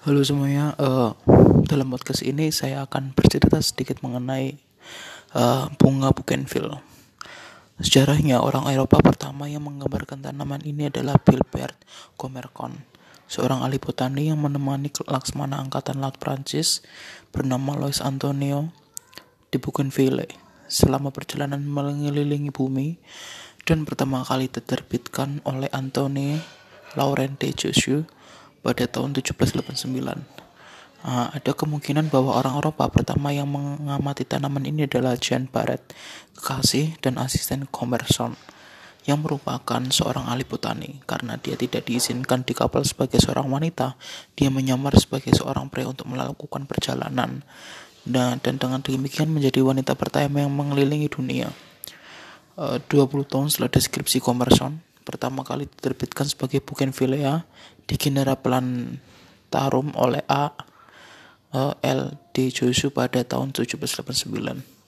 Halo semuanya, uh, dalam podcast ini saya akan bercerita sedikit mengenai uh, bunga bougainville. Sejarahnya, orang Eropa pertama yang menggambarkan tanaman ini adalah Gilbert Commercon, seorang ahli botani yang menemani Laksmana Angkatan Laut Prancis bernama Louis Antonio di Bougainville selama perjalanan mengelilingi bumi dan pertama kali diterbitkan oleh Anthony Laurent de Jussieu pada tahun 1789. Uh, ada kemungkinan bahwa orang Eropa pertama yang mengamati tanaman ini adalah Jean Barret, kekasih dan asisten Commerson, yang merupakan seorang ahli botani. Karena dia tidak diizinkan di kapal sebagai seorang wanita, dia menyamar sebagai seorang pria untuk melakukan perjalanan. Nah, dan dengan demikian menjadi wanita pertama yang mengelilingi dunia. Uh, 20 tahun setelah deskripsi Commerson, pertama kali diterbitkan sebagai Bougainvillea di Genera Plantarum oleh A. L. D. Josu pada tahun 1789.